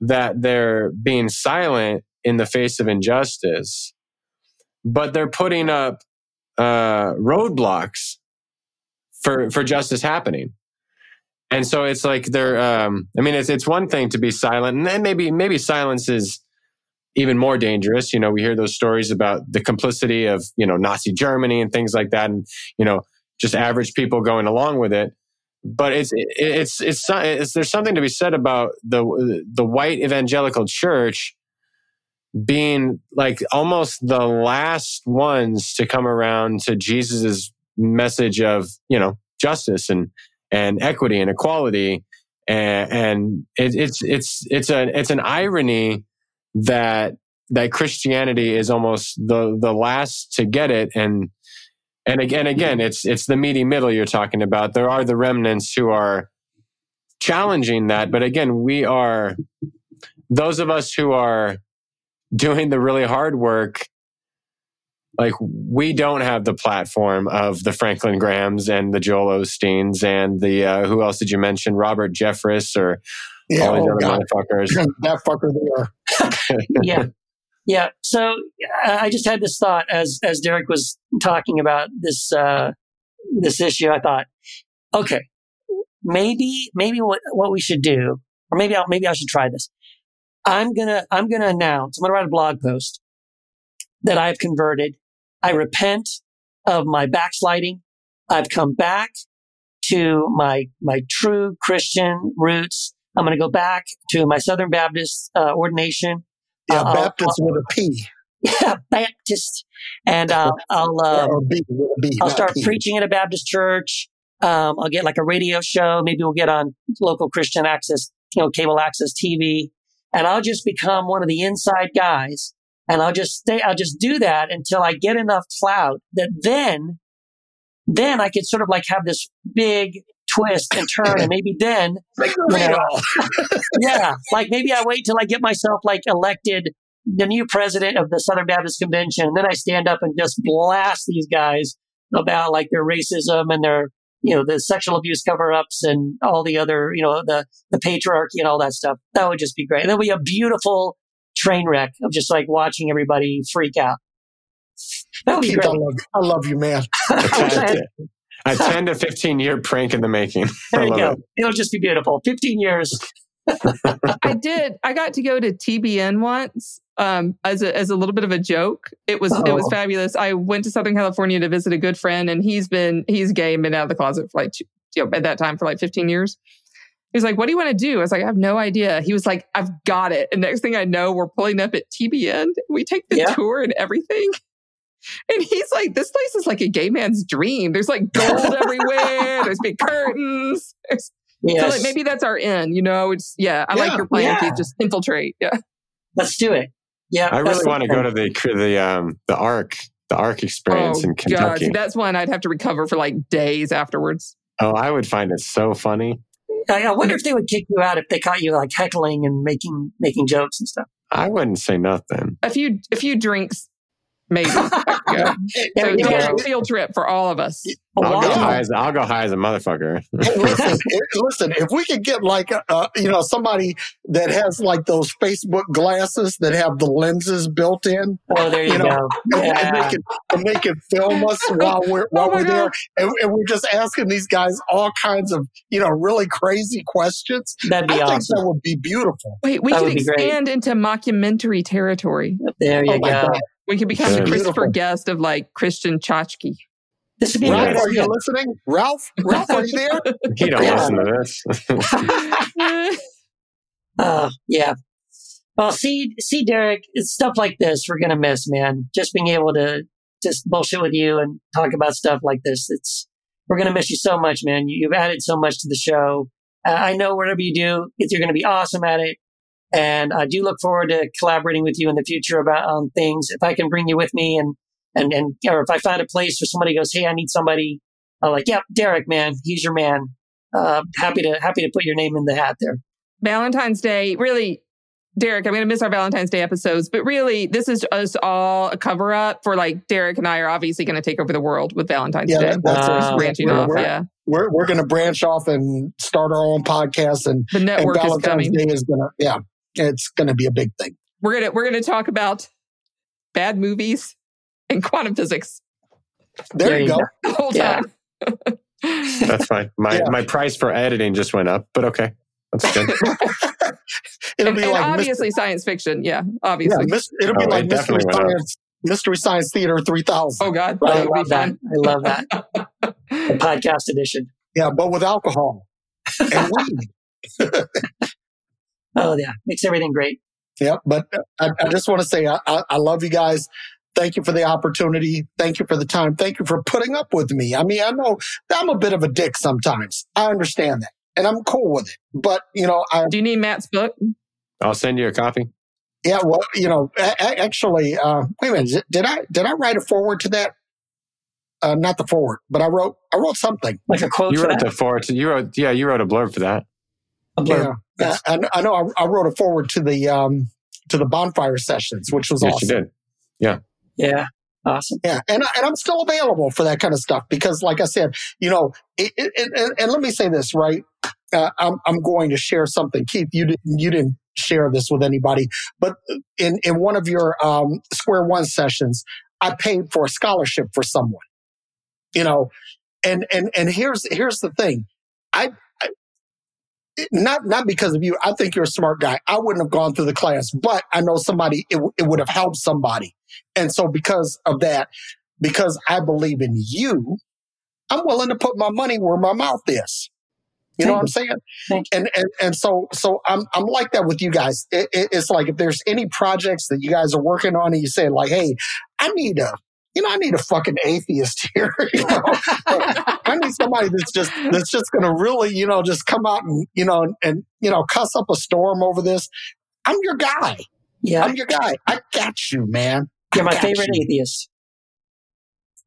that they're being silent in the face of injustice, but they're putting up uh, roadblocks for for justice happening. And so it's like they're um I mean it's it's one thing to be silent and then maybe maybe silence is even more dangerous. You know, we hear those stories about the complicity of, you know, Nazi Germany and things like that and you know, just average people going along with it. But it's it's it's, it's there's something to be said about the the white evangelical church being like almost the last ones to come around to Jesus's message of, you know, justice and, and equity and equality. And, and it, it's it's it's a it's an irony that that Christianity is almost the the last to get it, and and again again it's it's the meaty middle you're talking about. There are the remnants who are challenging that, but again, we are those of us who are doing the really hard work like we don't have the platform of the Franklin Grahams and the Joel Osteens and the uh, who else did you mention? Robert Jeffress or Yeah, all these oh other motherfuckers. that fucker there. yeah. Yeah. So I just had this thought as as Derek was talking about this uh, this issue. I thought, okay, maybe maybe what what we should do, or maybe I'll, maybe I should try this. I'm gonna I'm gonna announce. I'm gonna write a blog post that I've converted. I repent of my backsliding. I've come back to my my true Christian roots. I'm going to go back to my Southern Baptist uh, ordination. Yeah, Uh, I'll- Baptist with a P. Yeah, Baptist, and uh, I'll uh, B B. I'll start P. preaching at a Baptist church. Um, I'll get like a radio show. Maybe we'll get on local Christian access, you know, cable access TV, and I'll just become one of the inside guys. And I'll just stay. I'll just do that until I get enough clout that then, then I could sort of like have this big twist and turn, and maybe then Make the Yeah. yeah, like maybe I wait till I get myself like elected the new president of the Southern Baptist Convention, and then I stand up and just blast these guys about like their racism and their you know the sexual abuse cover-ups and all the other you know the the patriarchy and all that stuff. That would just be great. And then we a beautiful train wreck of just like watching everybody freak out. That would be Keith, I great. love, I love you, man. A 10, to 15 year prank in the making. There I you go. it. It'll just be beautiful. Fifteen years. I did. I got to go to TBN once um, as a as a little bit of a joke. It was it was Oh. fabulous. I went to Southern California to visit a good friend, and he's been he's gay and been out of the closet for like you know at that time for like fifteen years. He was like, "What do you want to do?" I was like, "I have no idea." He was like, "I've got it." And next thing I know, we're pulling up at TBN. We take the Yeah. tour and everything. And he's like, "This place is like a gay man's dream. There's like gold everywhere. There's big curtains. There's Yes. so like maybe that's our end, you know. It's yeah, I like your plan, yeah. Keith. Just infiltrate. Yeah. Let's do it. Yeah. I really want to go to the the um the arc, the Ark experience in God, Kentucky. See, that's one I'd have to recover for like days afterwards. oh, I would find it so funny. I, I wonder if they would kick you out if they caught you like heckling and making making jokes and stuff. I wouldn't say nothing. A few a few drinks, maybe. yeah. There So you field, field trip for all of us. A I'll go high as I'll go high as a motherfucker. Listen, if, listen, if we could get like, uh, you know, somebody that has like those Facebook glasses that have the lenses built in, Oh, there you, You know, go. and, and they can and they can film us while we're while Oh we're there, and, and we're just asking these guys all kinds of you know really crazy questions. That'd be I think awesome. that would be beautiful. Wait, we That could would great. expand into mockumentary territory. There you Oh go. God. We could become the Good. Christopher Beautiful. Guest of like Christian Chachki. This would be Ralph, great are you listening? Ralph, Ralph, are you there? He don't Yeah. listen to this. Uh, yeah. Well, see, see, Derek, it's stuff like this we're gonna miss, man. Just being able to just bullshit with you and talk about stuff like this. It's we're gonna miss you so much, man. You, you've added so much to the show. Uh, I know whatever you do, it's, you're gonna be awesome at it. And I do look forward to collaborating with you in the future about um, things. If I can bring you with me and and and or if I find a place where somebody goes, hey, I need somebody, I'm like, yep, Derek, man, he's your man. Uh, happy to happy to put your name in the hat there. Valentine's Day, really, Derek, I'm going to miss our Valentine's Day episodes, but really, this is us all a cover up for like Derek and I are obviously going to take over the world with Valentine's Yeah, Day. that- that's Uh, Just branching we're- off. we're- Yeah. We're we're going to branch off and start our own podcast, and, The and network is Valentine's coming. Day is going to yeah, it's going to be a big thing. We're going to, we're going to talk about bad movies and quantum physics There, There you you go. the whole Yeah. time. That's fine. My Yeah. my price for editing just went up, but okay. That's good. It'll and, be and like obviously science fiction. Yeah, Yeah, obviously. mis- it'll be Oh, like it Mystery definitely went up. Science, Mystery Science Theater 3000. oh, God. I That love that. I love that. The podcast edition. Yeah, but with alcohol and weed. Oh yeah, makes everything great. Yeah, but I, I just want to say I, I, I love you guys. Thank you for the opportunity. Thank you for the time. Thank you for putting up with me. I mean, I know I'm a bit of a dick sometimes. I understand that. and I'm cool with it. But you know, I Do you need Matt's book? I'll send you a copy. yeah, well, you know, a- a- actually, uh, wait a minute, did I did I write a forward to that? Uh, not the forward, but I wrote I wrote something. Like a quote You wrote that? the forward. You wrote, yeah, you wrote a blurb for that. A blurb. Yeah, I, I know. I, I wrote a forward to the um to the bonfire sessions, which was Yes, awesome. you did. Yeah. Yeah. Awesome. Yeah, and I- and I'm still available for that kind of stuff because, like I said, you know, it, it, it- and, and let me say this right. Uh, I'm I'm going to share something, Keith. You didn't you didn't share this with anybody, but in in one of your um, Square One sessions, I paid for a scholarship for someone. You know, and and and here's here's the thing, I. Not not because of you. I think you're a smart guy. I wouldn't have gone through the class, but I know somebody. It, it would have helped somebody. And so because of that, because I believe in you, I'm willing to put my money where my mouth is. You know what I'm saying? Thank And, and and so so I'm I'm like that with you guys. It, it- it's like if there's any projects that you guys are working on and you say like, hey, I need a you know I need a fucking atheist here. you know? I need somebody that's just that's just gonna really you know just come out and you know and, and you know cuss up a storm over this. I'm your guy. Yeah. I'm your guy. I got you, man. You're my favorite you. atheist.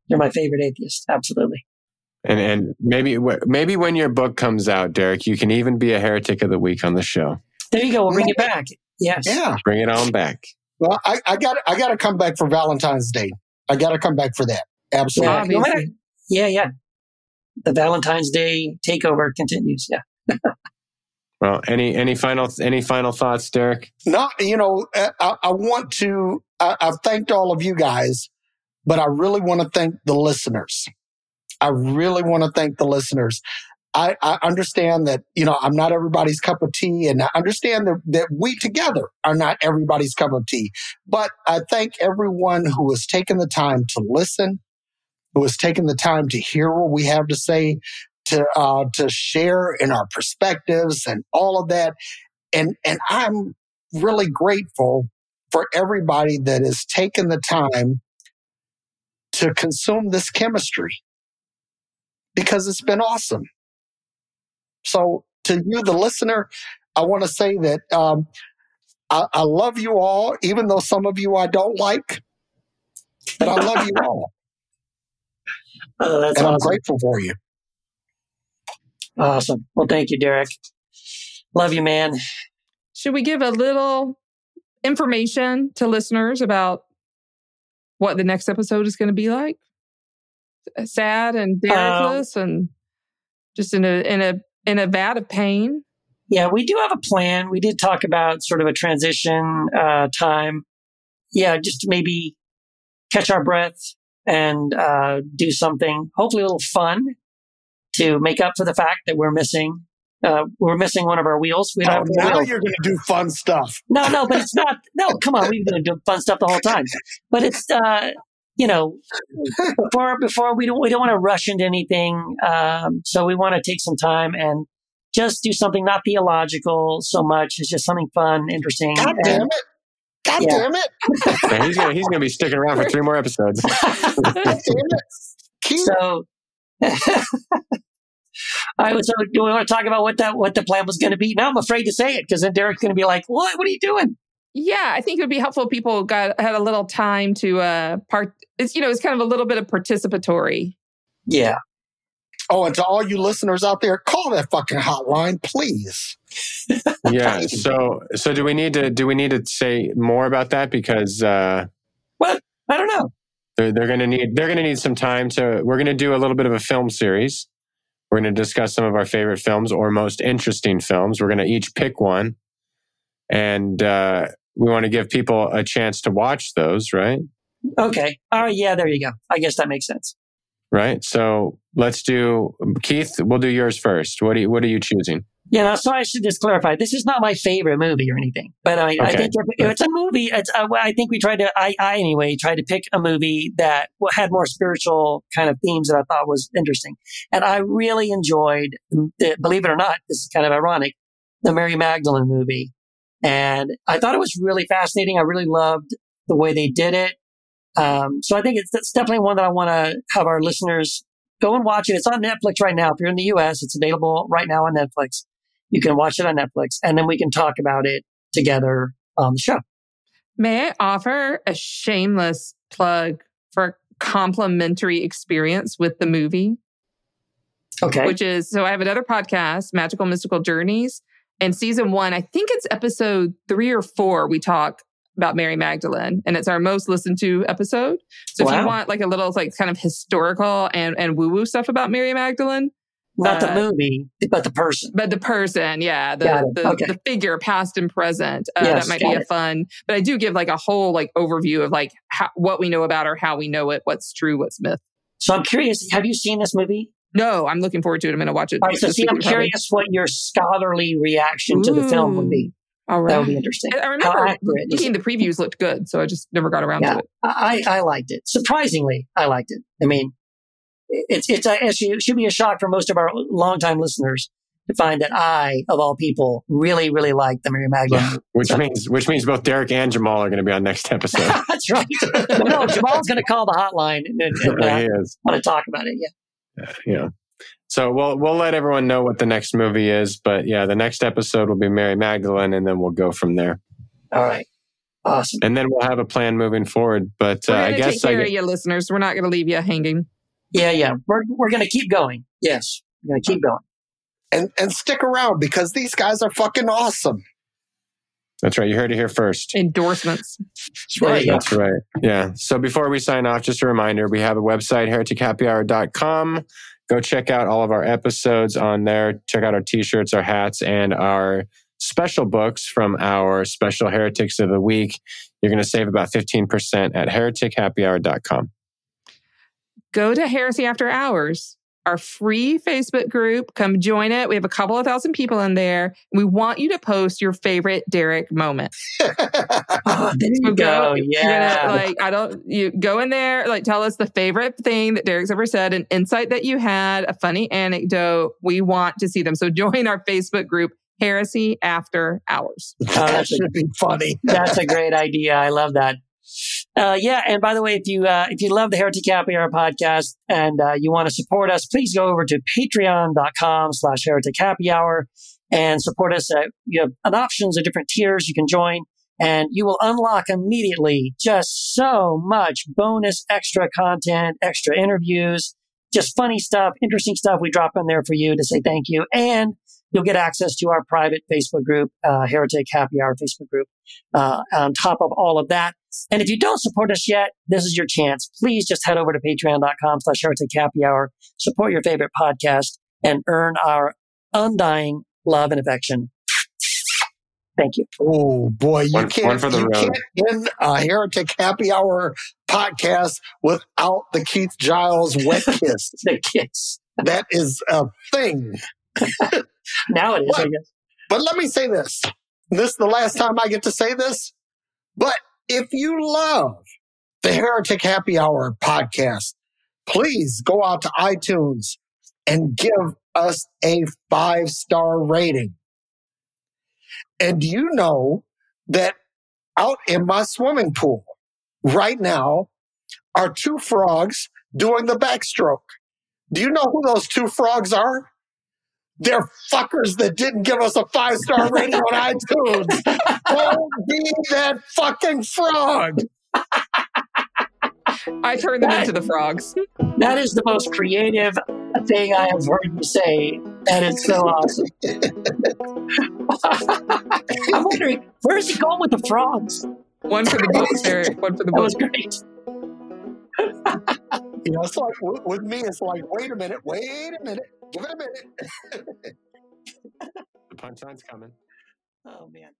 You're my favorite atheist. Absolutely. And and maybe wh- maybe when your book comes out, Derek, you can even be a heretic of the week on the show. There you go. We'll bring it back. Yes. Yeah. Bring it on back. Well, I, I got I got to come back for Valentine's Day. I got to come back for that. Absolutely. Yeah. No matter- yeah. Yeah. The Valentine's Day takeover continues. Yeah. Well, any any final any final thoughts, Derek? Not, you know, uh, I, I want to. I, I've thanked all of you guys, but I really want to thank the listeners. I really want to thank the listeners. I, I understand that you know I'm not everybody's cup of tea, and I understand that, that we together are not everybody's cup of tea. But I thank everyone who has taken the time to listen, who has taken the time to hear what we have to say, to uh, to share in our perspectives and all of that. And and I'm really grateful for everybody that has taken the time to consume this chemistry because it's been awesome. So, to you, the listener, I want to say that um, I, I love you all, even though some of you I don't like, but I love you all, Oh, that's and I'm grateful for you. Awesome. Well, thank you, Derek. Love you, man. Should we give a little information to listeners about what the next episode is going to be like? Sad and Derekless and just in a in a in a vat of pain. Yeah, we do have a plan. We did talk about sort of a transition uh, time. Yeah, just maybe catch our breath and uh, do something, hopefully a little fun to make up for the fact that we're missing. Uh, we're missing one of our wheels. We don't Oh, now wheels. you're going to do fun stuff. No, no, but it's not. No, come on, we've been doing fun stuff the whole time. But it's, uh, you know, before before we don't we don't want to rush into anything. Um, so we want to take some time and just do something not theological so much. It's just something fun, interesting. God and- damn it! God Yeah. damn it! Yeah, he's gonna he's gonna be sticking around for three more episodes. God damn it! So. I was. So do we want to talk about what that what the plan was going to be? Now I'm afraid to say it because then Derek's going to be like, "What? What are you doing?" Yeah, I think it would be helpful if people got had a little time to uh part it's you know, it's kind of a little bit of participatory. Yeah. Oh, and to all you listeners out there, call that fucking hotline, please. Yeah. So so do we need to do we need to say more about that because uh, I don't know. they're they're gonna need they're gonna need some time to we're gonna do a little bit of a film series. We're gonna discuss some of our favorite films or most interesting films. We're gonna each pick one, and uh, we want to give people a chance to watch those. Right. Okay. All right. Yeah. There you go. I guess that makes sense. Right. So let's do Keith. We'll do yours first. What are you What are you choosing? Yeah, no, so I should just clarify. This is not my favorite movie or anything, but I, I think if, it's a movie. It's, uh, I think we tried to. I, I anyway tried to pick a movie that had more spiritual kind of themes that I thought was interesting, and I really enjoyed. The, believe it or not, this is kind of ironic. The Mary Magdalene movie, and I thought it was really fascinating. I really loved the way they did it. Um, so I think it's, it's definitely one that I want to have our listeners go and watch it. It's on Netflix right now. If you're in the US, it's available right now on Netflix. You can watch it on Netflix and then we can talk about it together on the show. May I offer a shameless plug for a complimentary experience with the movie? Okay. Which is so I have another podcast, Magical Mystical Journeys. And season one, I think it's episode three or four, we talk about Mary Magdalene. And it's our most listened to episode. So if you want like a little like kind of historical and, and woo-woo stuff about Mary Magdalene, Not the uh, movie, but the person. but the person, yeah, the the, Okay. the figure, past and present, uh, Yes, that might got be a fun. But I do give like a whole like overview of like how, what we know about her, how we know it, what's true, what's myth. So I'm curious, have you seen this movie? No, I'm looking forward to it. I'm going to watch it. All right, so see, I'm probably. curious what your scholarly reaction to the film would be. All right. That would be interesting. I I remember accurate is thinking the previews looked good, so I just never got around Yeah. to it. I, I liked it. Surprisingly, I liked it. I mean, it's it's a, it should- should be a shock for most of our longtime listeners to find that I, of all people, really, really like the Mary Magdalene. Which So- means which means both Derek and Jamal are going to be on next episode. That's right. no, Jamal's going to call the hotline and, and, and, uh, want to talk about it. Yeah. Yeah. So we'll we'll let everyone know what the next movie is, but yeah, the next episode will be Mary Magdalene, and then we'll go from there, All right. Awesome. and then we'll have a plan moving forward. But uh, We're I guess take I care gue- of you, listeners. We're not going to leave you hanging. Yeah, yeah. We're we're going to keep going. Yes, we're going to keep going. And and stick around because these guys are fucking awesome. That's right. You heard it here first. Endorsements. There you go. That's right. Yeah. So before we sign off, just a reminder we have a website, heretichappyhour.com. Go check out all of our episodes on there. Check out our t shirts, our hats, and our special books from our special Heretics of the Week. You're going to save about 15% at heretichappyhour.com. Go to Heresy After Hours, our free Facebook group. Come join it. We have a couple of thousand people in there. We want you to post your favorite Derek moment. Oh, there you So go. you're gonna, Yeah. like I don't you go in there, like tell us the favorite thing that Derek's ever said, an insight that you had, a funny anecdote. We want to see them. So join our Facebook group, Heresy After Hours. Oh, that should be funny. That's a great idea. I love that. Uh, yeah, and by the way, if you uh, if you love the Heretic Happy Hour podcast and uh, you want to support us, please go over to patreon.com slash heretic happy hour and support us. Uh, you have an options of different tiers you can join, and you will unlock immediately just so much bonus extra content, extra interviews, just funny stuff, interesting stuff we drop in there for you to say thank you. And you'll get access to our private Facebook group, uh, Heretic Happy Hour Facebook group uh, on top of all of that. And if you don't support us yet, this is your chance. Please just head over to patreon.com slash heretic happy hour, support your favorite podcast, and earn our undying love and affection. Thank you. Oh boy, you One- can't one for the you road. can't end a heretic happy hour podcast without the Keith Giles wet kiss. The kiss. that is a thing. Now it is, I guess. But let me say this. This is the last time I get to say this. But if you love the Heretic Happy Hour podcast, please go out to iTunes and give us a five star rating. And you know that out in my swimming pool right now are two frogs doing the backstroke? Do you know who those two frogs are? They're fuckers that didn't give us a five star rating on iTunes. Don't be that fucking frog. I turned them into the frogs. That is the most creative thing I have heard you say. That is so awesome. I'm wondering, where is he going with the frogs? One for the books, Derek. One for the That was great. You know, it's like with with me, it's like, wait a minute, wait a minute, give it a minute. The punchline's coming. Oh, man.